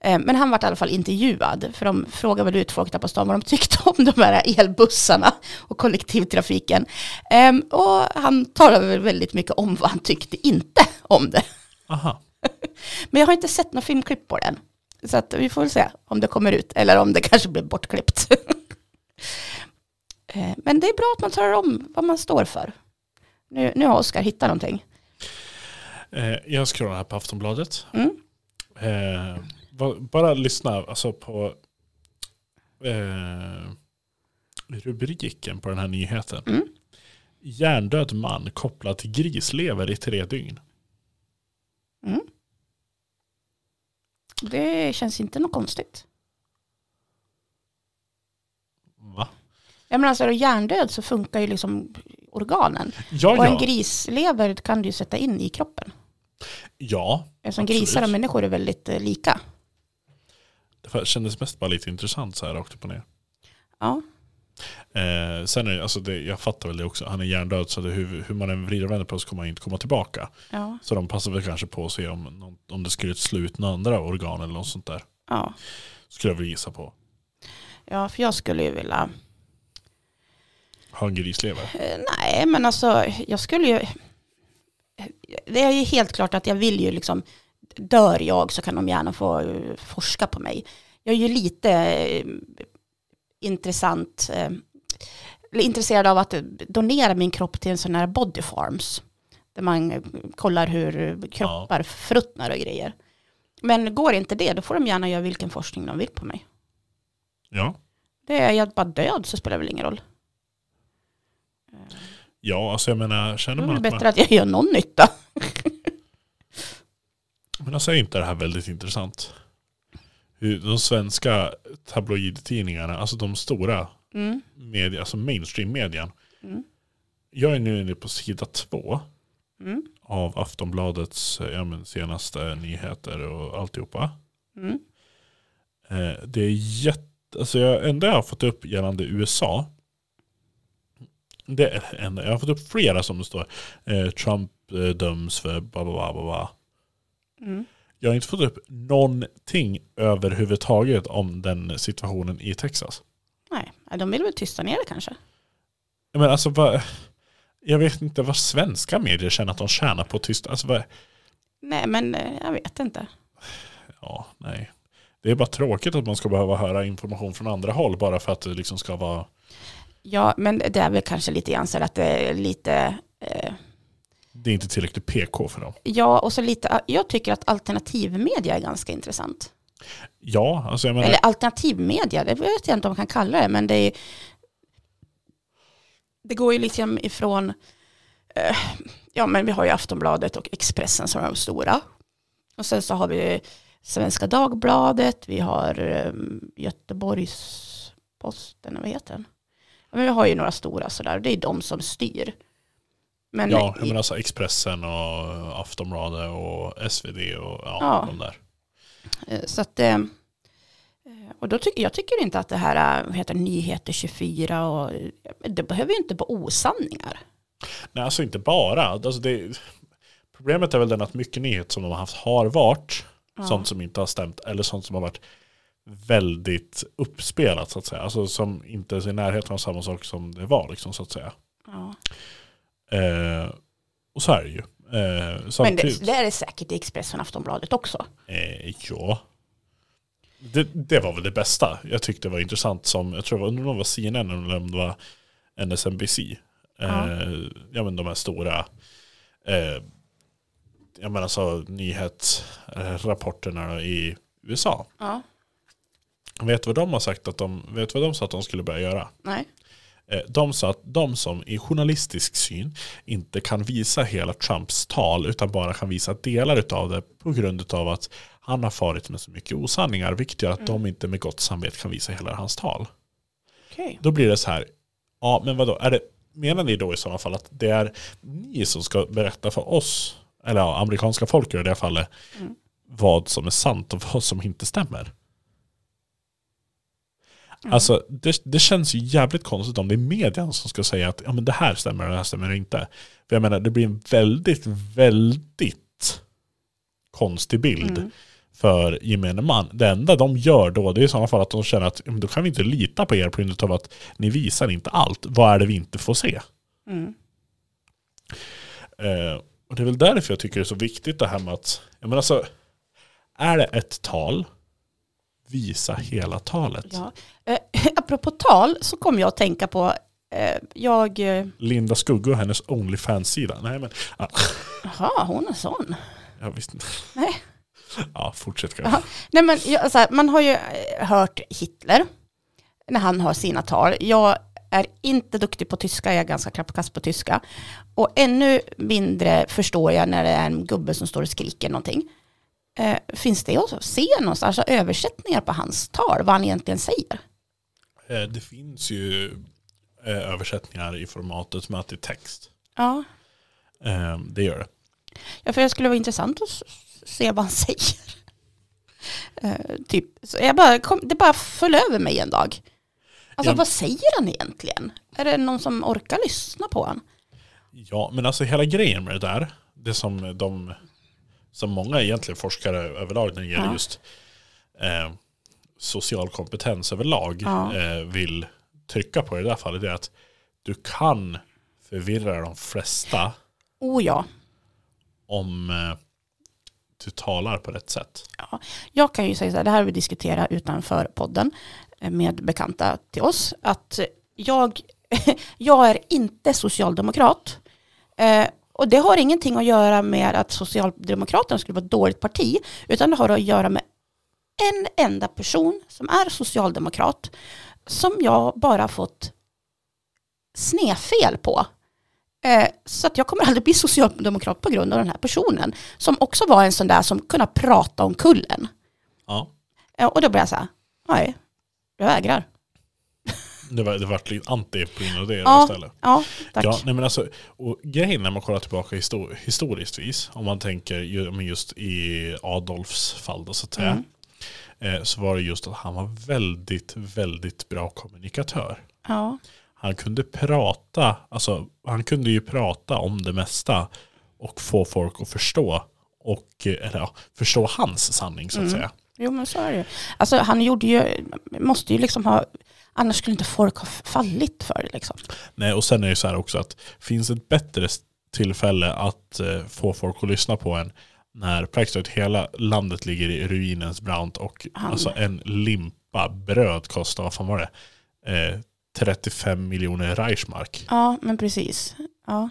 Eh, Men han var i alla fall intervjuad, för de frågade väl ut folk där på stan vad de tyckte om de här elbussarna och kollektivtrafiken. Ehm, Och han talade väl väldigt mycket om vad han tyckte inte om det. Aha. (laughs) Men jag har inte sett några filmklipp på den. Så att vi får väl se om det kommer ut, eller om det kanske blir bortklippt. (laughs) Eh, Men det är bra att man talar om vad man står för. Nu, nu har Oskar hittat någonting. Eh, jag scrollar här på Aftonbladet. Mm. Eh, bara lyssna alltså på eh, rubriken på den här nyheten. Mm. Hjärndöd man kopplad till grislever i tre dygn. Mm. Det känns inte något konstigt. Va? Jag menar, alltså, hjärndöd så funkar ju liksom organen. Ja, Och en ja. grislever kan du ju sätta in i kroppen. Ja. Eftersom Absolut. grisar och människor är väldigt eh, lika. Det kändes mest bara lite intressant så här rakt upp och ner. Ja, Eh, sen är det, alltså det, jag fattar väl det också, han är hjärndöd så det, hur, hur man än vrider och vänder på så kommer han inte komma tillbaka. ja, Så de passar väl kanske på att se om, om det skulle slå ut några andra organ eller något sånt där. ja. Skulle jag väl gissa på. ja, för jag skulle ju vilja... Ha en grislever. Eh, nej, men alltså jag skulle ju... Det är ju helt klart att jag vill ju liksom... Dör jag så kan de gärna få eh, forska på mig. Jag är ju lite eh, intressant... eh, eller intresserad av att donera min kropp till en sån här body farms. Där man eh, kollar hur kroppar förruttnar och grejer. Men går inte det, då får de gärna göra vilken forskning de vill på mig. Ja. Det är jag bara död så spelar det väl ingen roll. Ja, alltså jag menar, Det känner är man väl att bättre man, att jag gör någon nytta. men alltså är inte det här väldigt intressant? Hur de svenska tabloidtidningarna, alltså de stora Mm. media, alltså mainstream-median. Mm. Jag är nu inne på sida två Mm. av Aftonbladets ja, men, senaste nyheter och alltihopa. Mm. Eh, det är jätte, alltså jag, enda jag har fått upp gällande USA. Det är enda, jag har fått upp flera som det står. Eh, Trump eh, döms för bla bla bla bla. Mm. Jag har inte fått upp någonting överhuvudtaget om den situationen i Texas. Nej, de vill väl tysta ner det kanske. Menar, alltså, vad, jag vet inte vad svenska medier känner att de tjänar på tyst. Alltså, vad, Nej, men eh, jag vet inte. ja, nej. Det är bara tråkigt att man ska behöva höra information från andra håll bara för att det liksom ska vara... Ja, men det är väl kanske lite grann så att det är lite... Eh, Det är inte tillräckligt PK för dem. ja, och så lite... Jag tycker att alternativmedia är ganska intressant. Ja, alltså jag menar... Eller alternativmedia, det vet jag inte om man kan kalla det, men det är... Det går ju liksom ifrån... Eh, ja, men vi har ju Aftonbladet och Expressen som är de stora. Och sen så har vi Svenska Dagbladet, vi har eh, Göteborgs-Posten, vad heter den? Men vi har ju några stora sådär, det är de som styr. Men ja, jag menar alltså Expressen och Aftonbladet och SvD och ja, Ja. de där. Eh, Så att, eh, och då tycker jag tycker inte att det här eh, heter Nyheter 24 och eh, det behöver ju inte vara osanningar. Nej, alltså inte bara. Alltså det, problemet är väl den att mycket nyheter som de har haft har varit Ja. sånt som inte har stämt eller sånt som har varit väldigt uppspelat så att säga. Alltså som inte är i närheten av samma sak som det var liksom så att säga. Ja. Eh, och så är det ju. Eh, Men det, det är det säkert i Expressen och Aftonbladet också. eh, ja. Det, det var väl det bästa jag tyckte var intressant som, jag tror det var, undrar om det var CNN eller om det var NSNBC. Ja. Eh, ja men de här stora eh, jag menar så nyhetsrapporterna i USA. Ja. Vet du vad de har sagt att de, vet vad de sa att de skulle börja göra? Nej. Eh, De sa att de som i journalistisk syn inte kan visa hela Trumps tal utan bara kan visa delar av det på grund av att han har farit med så mycket osanningar vilket gör att de inte med gott samvete kan visa hela hans tal. Okej. Då blir det så här, ja men vadå, är det, menar ni då i sådana fall att det är ni som ska berätta för oss, eller ja, amerikanska folket i det här fallet, Mm. vad som är sant och vad som inte stämmer? Mm. Alltså det, det känns ju jävligt konstigt om det är medien som ska säga att ja, men det här stämmer och det här stämmer inte. För jag menar det blir en väldigt, väldigt konstig bild Mm. för gemene man. Det enda de gör då det är i sådana fall att de känner att "Men då kan vi inte lita på er på grund av att ni visar inte allt. Vad är det vi inte får se? Mm. Eh, och det är väl därför jag tycker det är så viktigt det här med att, jag menar alltså, är det ett tal, visa hela talet. Ja. Eh, (laughs) apropå tal så kom jag att tänka på, eh, jag, eh, Linda Skugge och hennes Onlyfans-sida. Nej men, ja, jaha hon är sån. jag visste inte. Nej. Ja, fortsätt kanske. Nej men jag, så här, man har ju eh, hört Hitler när han har sina tal. Jag är inte duktig på tyska, jag är ganska klappkast på tyska. Och ännu mindre förstår jag när det är en gubbe som står och skriker någonting. Eh, finns det att se någonstans, alltså översättningar på hans tal, vad han egentligen säger? Eh, Det finns ju eh, översättningar i formatet med att det är text. Ja. Eh, Det gör det. Ja, för det skulle vara intressant att se vad han (laughs) säger. Eh, typ, så jag bara, kom, det bara föll över mig en dag. Alltså Ja. vad säger han egentligen? Är det någon som orkar lyssna på honom? Ja, men alltså hela grejen med det där, det som de, som många egentligen forskare överlag när det gäller Ja. just eh, social kompetens överlag Ja. eh, vill trycka på i det där fallet, det är att du kan förvirra de flesta Oh ja. om eh, du talar på rätt sätt. Jag kan ju säga så här, det här har vi diskuterat utanför podden eh, med bekanta till oss, att jag, (laughs) jag är inte socialdemokrat. Och det har ingenting att göra med att Socialdemokraterna skulle vara ett dåligt parti, utan det har att göra med en enda person som är socialdemokrat, som jag bara fått snefel på. Eh, så att jag kommer aldrig bli socialdemokrat på grund av den här personen, som också var en sån där som kunde prata om kullen. Ja, Eh, och då blev jag så här, nej, jag vägrar. Det var, det lite anti på grund av det Ja, istället. ja tack. Ja, nej men alltså, och grejen när man kollar tillbaka histor- historiskt vis, om man tänker just i Adolfs fall då så att säga, Mm. eh, så var det just att han var väldigt, väldigt bra kommunikatör. Ja. Han kunde prata, alltså han kunde ju prata om det mesta och få folk att förstå och, eller ja, förstå hans sanning så att Mm. säga. Jo men så är det ju. Alltså han gjorde ju, måste ju liksom ha, annars skulle inte folk ha fallit för det liksom. Nej, och sen är det så här också att finns ett bättre tillfälle att eh, få folk att lyssna på en när praktiskt taget hela landet ligger i ruinens brant och Han- alltså en limpa bröd kostar, vad fan var det? Eh, 35 miljoner Reichsmark. Ja men precis. Ja.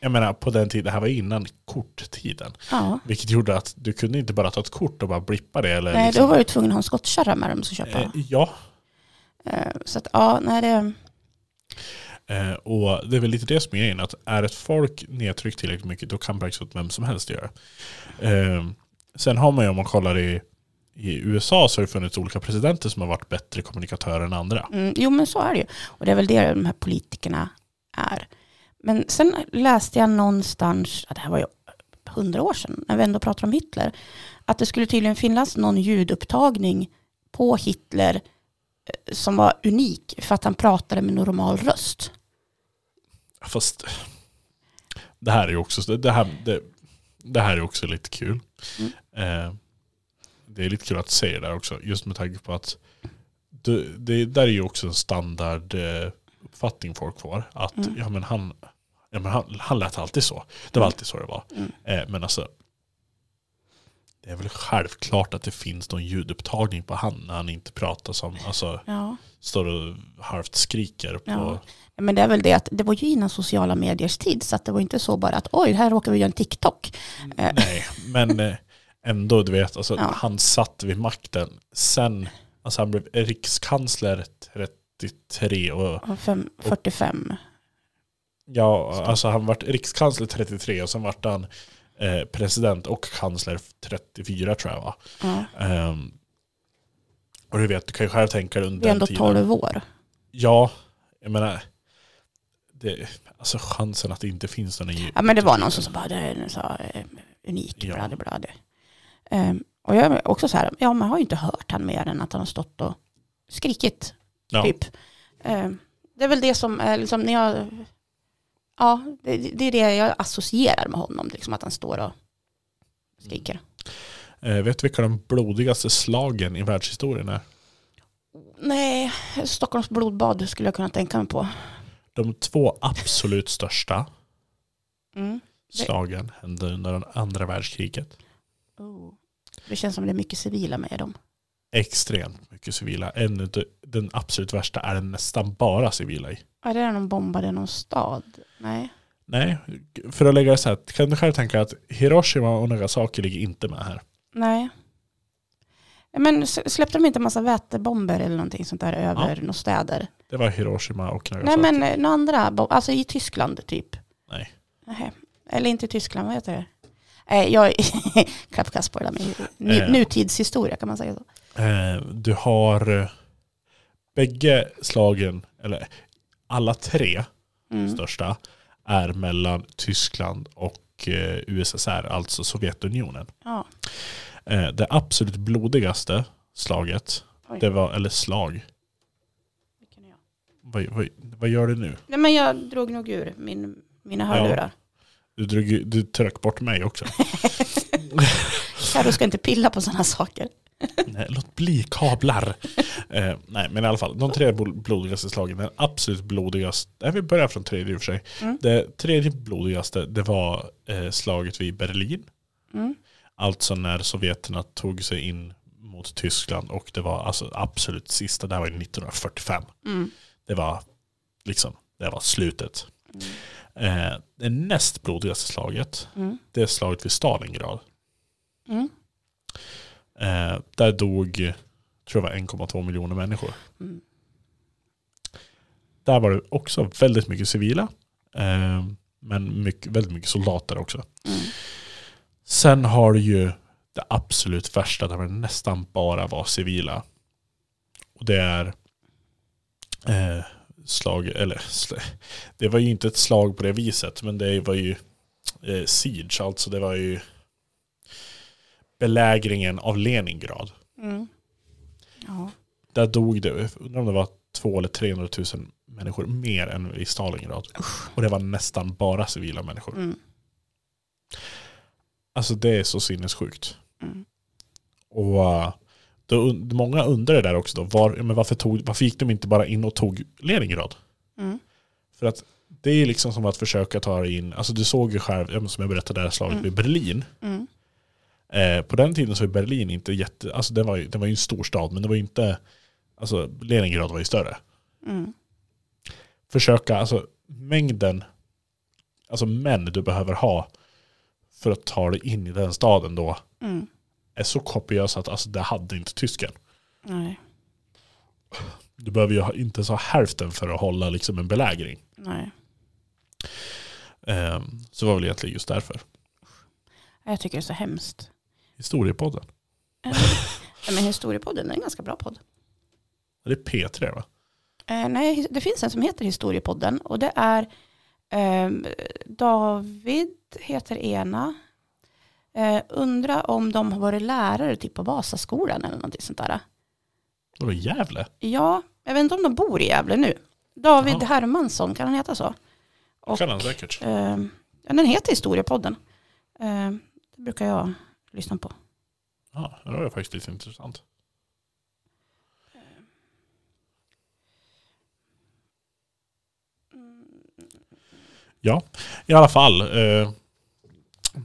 Jag menar på den tiden, det här var innan korttiden. ja. Vilket gjorde att du kunde inte bara ta ett kort och bara blippa det. Eller Nej, liksom, då var du tvungen att ha en skottkärra med dem som köpa. eh, ja, så att ja, nej det, Eh, och det är väl lite det som är grejen, att är ett folk nedtryckt tillräckligt mycket då kan praktiskt taget vem som helst göra det. eh, Sen har man ju om man kollar i, i USA så har det funnits olika presidenter som har varit bättre kommunikatörer än andra. mm, jo men så är det ju. Och det är väl det de här politikerna är. Men sen läste jag någonstans, det här var ju hundra år sedan, när vi ändå pratar om Hitler, att det skulle tydligen finnas någon ljudupptagning på Hitler eh, som var unik för att han pratade med normal röst. Fast det här är också, det här, det, det här är också lite kul. Mm. Eh, det är lite kul att säga det också, just med tanke på att det, det där är ju också en standard eh, uppfattning folk får. Att Mm. ja, men han, ja, men han, han lät alltid så. Det var Mm. alltid så det var. Mm. Eh, men alltså, det är väl självklart att det finns någon ljudupptagning på han när han inte pratar som, alltså Ja. står och halvt skriker på, Ja. Men det är väl det att det var ju innan sociala mediers tid så att det var inte så bara att oj, här råkar vi göra en TikTok. Eh. Nej, men eh, ändå, du vet, alltså, Ja. han satt vid makten. Sen, alltså han blev rikskansler 33 och Och fem, 45. ja, alltså han vart rikskansler 33 och sen vart han eh, president och kansler 34 tror jag va. Ja. Ehm, och du vet, du kan ju själv tänka dig under Det är den ändå tiden. 12 år. Ja, jag menar, det, alltså chansen att det inte finns någon i... Ja men det var någon som sa bara det är så, eh, unik, Ja. blad, blad. Um, och jag är också så här, ja man har ju inte hört han mer än att han har stått och skrikit Ja. typ. Ehm, det är väl det som liksom när jag, ja det, det är det jag associerar med honom, liksom att han står och skriker. Eh, vet du vilka de blodigaste slagen i världshistorien är? Nej, Stockholms blodbad skulle jag kunna tänka mig på. De två absolut största Mm. slagen hände under andra världskriget. Oh. Det känns som det är mycket civila med dem. Extremt mycket civila. En, den absolut värsta är det nästan bara civila i. Är det när de bombade någon stad? Nej. Nej, för att lägga det så här, kan du själv tänka att Hiroshima och Nagasaki ligger inte med här? Nej. Men släppte de inte en massa vätebomber eller någonting sånt där över några städer? Det var Hiroshima och Nej Nagasaki. men eh, några andra, alltså i Tyskland typ. Nej. Nej. Eller inte i Tyskland, vad heter det? Nej, jag klappkast på det nu, Eh. nutidshistoria kan man säga så. Eh, du har eh, bägge slagen, eller alla tre Mm. största, är mellan Tyskland och eh, USSR, alltså Sovjetunionen. Ja. Eh, det absolut blodigaste slaget, Oj. det var, eller slag, vad, vad, vad gör du nu? Nej men jag drog nog ur min, mina hörlurar. Du, drog, du tryck bort mig också. (laughs) Carro ska inte pilla på sådana saker. Nej, låt bli kablar. eh, nej, men i alla fall. De tre blodigaste slagen. Den absolut blodigaste. Nej, vi börjar från tredje i och för sig. Mm. Det tredje blodigaste det var eh, slaget vid Berlin. Mm. Alltså när sovjeterna tog sig in mot Tyskland. Och det var alltså absolut sista. Det här var ju 1945. Mm. Det var liksom, det var slutet. Mm. Eh, det näst blodigaste slaget, Mm. det är slaget vid Stalingrad. Eh, där dog, tror jag var 1,2 miljoner människor. Mm. Där var det också väldigt mycket civila. Eh, men mycket, väldigt mycket soldater också. Mm. Sen har du ju det absolut värsta där det nästan bara var civila. Och det är eh, slag, eller sl- (laughs) det var ju inte ett slag på det viset. Men det var ju eh, siege, alltså det var ju belägringen av Leningrad. Mm. Ja. Där dog det, undrar om det var 200 eller 300 000 människor mer än i Stalingrad. Och det var nästan bara civila människor. Mm. Alltså det är så sinnessjukt. Mm. Och uh, då, många undrar det där också då, var, men varför, tog, varför gick de inte bara in och tog Leningrad? Mm. För att det är liksom som att försöka ta in, alltså du såg ju själv, som jag berättade, det här slaget Mm. vid Berlin. Mm. Eh, på den tiden så var Berlin inte jätte, alltså det var, ju- var ju en stor stad, men det var ju inte, alltså Leningrad var ju större. Mm. försöka, alltså mängden, alltså män du behöver ha för att ta dig in i den staden då Mm. är så kopiös att alltså, det hade inte tysken. Nej. Du behöver ju inte ens ha hälften för att hålla liksom en belägring. Nej. Ehm, så var väl egentligen just därför. Jag tycker det är så hemskt. Historiepodden. Eh, Men Historiepodden är en ganska bra podd. Det är P3 va? Eh, nej, det finns en som heter Historiepodden och det är ehm, David heter ena. Eh, undra om de har varit lärare typ på Vasaskolan eller någonting sånt där. Vadå Gävle? Ja, jag vet inte om de bor i Gävle nu. David Jaha. Hermansson, kan han heta så? Och, kan han säkert. eh, ja, den heter Historiepodden. Eh, det brukar jag lyssna på. Ja, det var faktiskt lite intressant. Ja, i alla fall. Eh,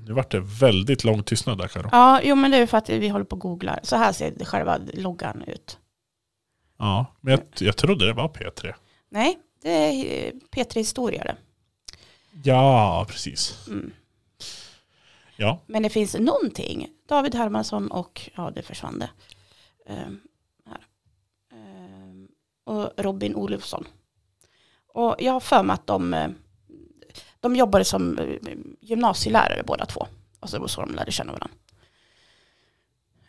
nu vart det väldigt lång tystnad där Karo. Ja, jo men det är för att vi håller på och googlar. Så här ser det själva loggan ut. Ja, men jag, jag trodde det var P3. Nej, det är eh, P3 Historia det. Ja, precis. Mm. Ja, Men det finns någonting. David Hermansson och, ja det försvann det. Ehm, här. Ehm, och Robin Olofsson. Och jag har för mig att de, eh, de jobbade som eh, gymnasielärare båda två. Och så det var så de lärde känna varandra.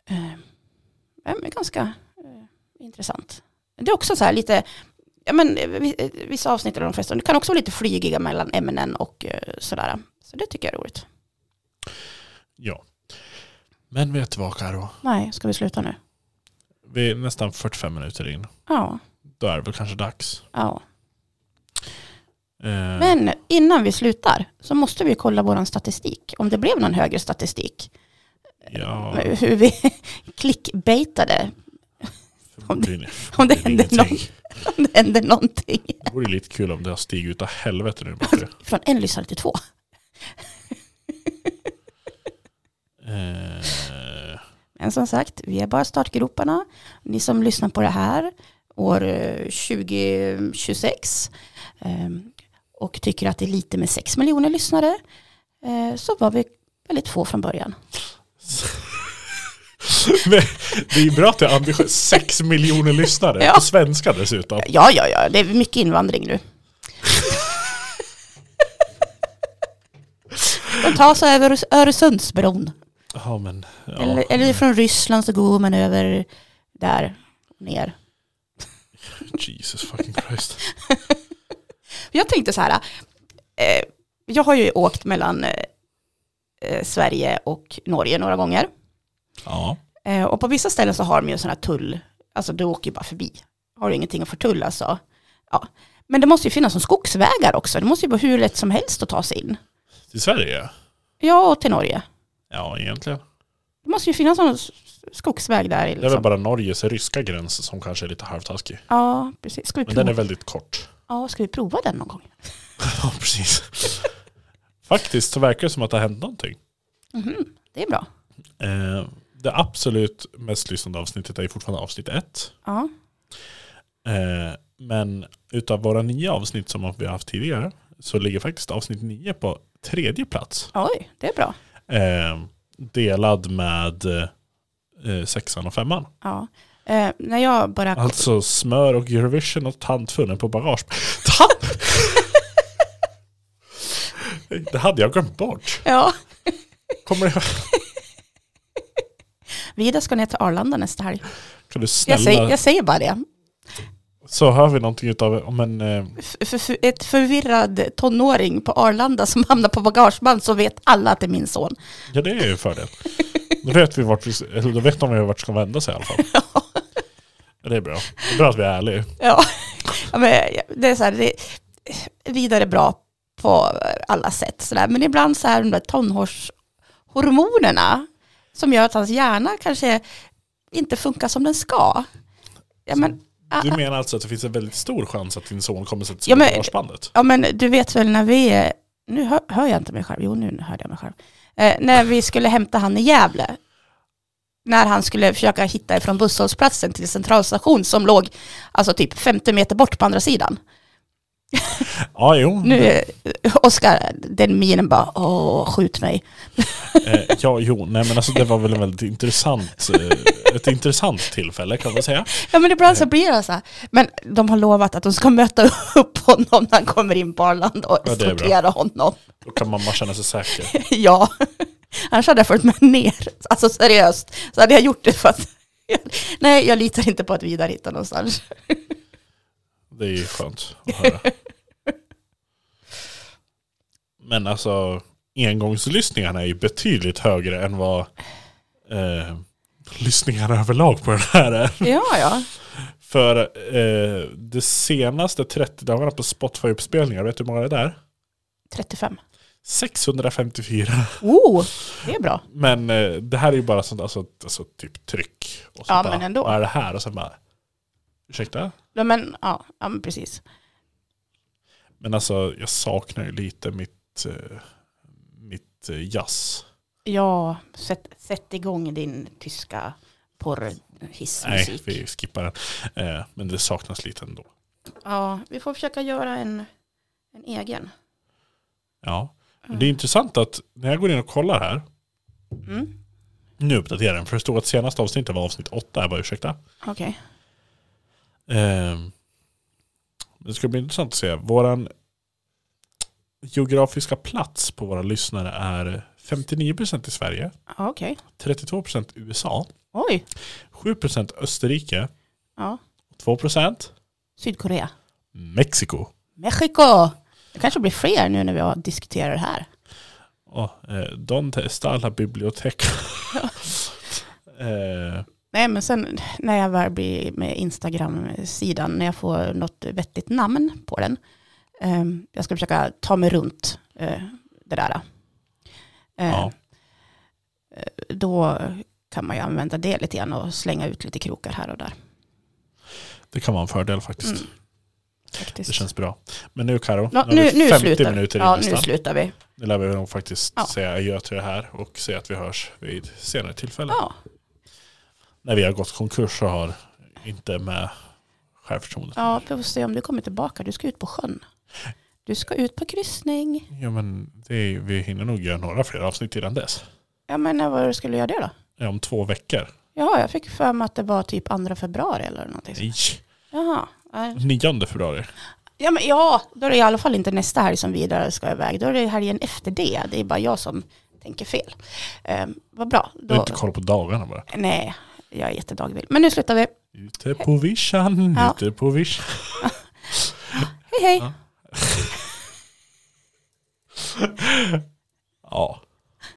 Ehm, ganska eh, intressant. Det är också så här lite, ja men eh, vissa avsnitt eller de flesta, det kan också vara lite flygiga mellan ämnen och eh, sådär. Så det tycker jag är roligt ja. Men vet du vad Karo? Nej, ska vi sluta nu? Vi är nästan 45 minuter in. Ja, Då är det väl kanske dags. ja. Eh, Men innan vi slutar så måste vi kolla vår statistik. Om det blev någon högre statistik. Ja, hur vi (laughs) klickbaitade om det är händer ingenting. om det händer någonting. Det vore lite kul om det har stigit ut av helvete nu. Från en lyssnare till två. Eh, Men som sagt, vi är bara startgroparna. Ni som lyssnar på det här år eh, 2026 eh, och tycker att det är lite med 6 miljoner lyssnare eh, så var vi väldigt få från början. (laughs) Men det är ju bra att det är ambitiöst. Sex miljoner lyssnare Ja. på svenska dessutom. Ja, ja, ja, det är mycket invandring nu. (laughs) De tar sig över Öresundsbron. Ja, men, ja. Eller, eller från Ryssland så går man över där ner. (laughs) Jesus fucking Christ. (laughs) Jag tänkte så här, eh, jag har ju åkt mellan eh, eh, Sverige och Norge några gånger. Ja. Eh, och på vissa ställen så har de ju sån här tull, alltså du åker ju bara förbi. Har du ingenting att förtulla så, ja. Men det måste ju finnas som skogsvägar också, det måste ju vara hur lätt som helst att ta sig in. Till Sverige? Ja, och till Norge. Ja, egentligen. Det måste ju finnas någon skogsväg där. Det är väl Liksom. bara Norges ryska gräns som kanske är lite halvtaskig. Ja, precis. Ska vi, Men prova? den är väldigt kort. ja, ska vi prova den någon gång? (laughs) Ja, precis. Faktiskt så verkar det som att det har hänt någonting. Mhm, det är bra. Eh, det absolut mest lyssnade avsnittet är fortfarande avsnitt ett. Ja, Eh, men utav våra nio avsnitt som vi har haft tidigare så ligger faktiskt avsnitt nio på tredje plats. oj, det är bra. Eh, delad med eh, sexan och femman. Ja. Eh, när jag bara... Alltså smör och Eurovision och tandfunnen på bagage. (laughs) Tand! det hade jag glömt bort. Ja, Kommer det, Vida ska ner till Arlanda nästa helg. kan du Jag snälla, säger, jag säger bara det. Så hör vi någonting utav, om en, eh, ett förvirrad tonåring på Arlanda som (laughs) hamnar på bagageband så vet alla att det är min son. ja det är ju fördel. Då vet vi vart vi, eller då vet de vart ska vända sig i alla fall. (laughs) Ja, Det är bra. Det är bra att vi är ärliga. Ja, ja men det är så här, det är vidare bra på alla sätt. Så där. Men ibland så är de där tonårshormonerna som gör att hans hjärna kanske inte funkar som den ska. Ja men, Du menar alltså att det finns en väldigt stor chans att din son kommer sätta sig Ja, på bagagebandet? ja, men du vet väl när vi, nu hör, hör jag inte mig själv, jo nu hörde jag mig själv. Eh, när vi skulle hämta han i Gävle, när han skulle försöka hitta ifrån busshållplatsen till centralstation som låg alltså typ 50 meter bort på andra sidan. Ja, jo. Nu, eh, Oskar, den minen bara, åh, skjut mig. Eh, ja, jo. Nej, men alltså det var väl en väldigt intressant, eh, ett intressant tillfälle kan man säga. Ja men ibland så blir det så här. Men de har lovat att de ska möta upp honom när han kommer in på Arlanda och Ja, eskortera honom. Då kan mamma känna sig säker. (laughs) Ja, annars hade jag följt med ner. Alltså seriöst, så hade jag gjort det för att Nej, jag litar inte på att Vidar hittar någonstans. Det är ju skönt att höra. (laughs) Men alltså, engångslyssningarna är ju betydligt högre än vad eh, lyssningarna överlag på den här är. Ja, ja. För eh, de senaste 30 dagarna på Spotify-uppspelningar, vet du hur många det är där? 35. 654. Oh, det är bra. Men eh, det här är ju bara sånt, alltså, alltså typ tryck. Och så Ja, men ändå. Vad är det här? Och sen bara, ursäkta? Ja, men, ja, ja, men precis. Men alltså jag saknar ju lite mitt, eh, mitt eh, jazz. Ja, sätt, sätt igång din tyska Nej, porrhissmusik. vi skippar den. Eh, men det saknas lite ändå. Ja, vi får försöka göra en, en egen. Ja. Men det är intressant att när jag går in och kollar här, Mm. nu uppdaterar den, för det stod att senaste avsnittet var avsnitt 8, jag bara ursäkta. Okej. Eh, det ska bli intressant att se. Våran geografiska plats på våra lyssnare är 59% i Sverige, Ja, Okej. 32% USA, Oj. 7% Österrike, Ja. 2% Sydkorea. Mexiko. Mexiko. Det kanske blir fler nu när vi har diskuterat det här. Oh, eh, donde está la biblioteca? (laughs) eh, Nej, men sen när jag väl blir med Instagram-sidan, när jag får något vettigt namn på den. Eh, jag ska försöka ta mig runt eh, det där. Eh, Ja. då kan man ju använda det lite grann och slänga ut lite krokar här och där. Det kan vara en fördel faktiskt. Mm. Faktiskt. Det känns bra. Men nu Karo, har nu, vi nu 50 slutar minuter Ja, in nu slutar vi. Nu lär vi nog faktiskt Ja. säga adjö till det här och säga att vi hörs vid senare tillfälle. Ja, När vi har gått konkurs och har inte med självförtroendet. ja, vi får se om du kommer tillbaka. Du ska ut på sjön. Du ska ut på kryssning. Ja men det är, vi hinner nog göra några fler avsnitt innan dess. Ja, men när var det skulle du göra det då? Ja, om två veckor. Jaha, jag fick för mig att det var typ 2 februari eller någonting. Nej, Jaha. 9 februari. Ja, men ja, då är det i alla fall inte nästa helg som vidare ska iväg. Då är det helgen efter det. Det är bara jag som tänker fel. Um, vad bra. Du har Då, inte koll på dagarna bara. nej, jag är jättedagvill. Men nu slutar vi. Ute på vischan, Ja. ute på vischan. (laughs) Hej hej. Ja. Ja.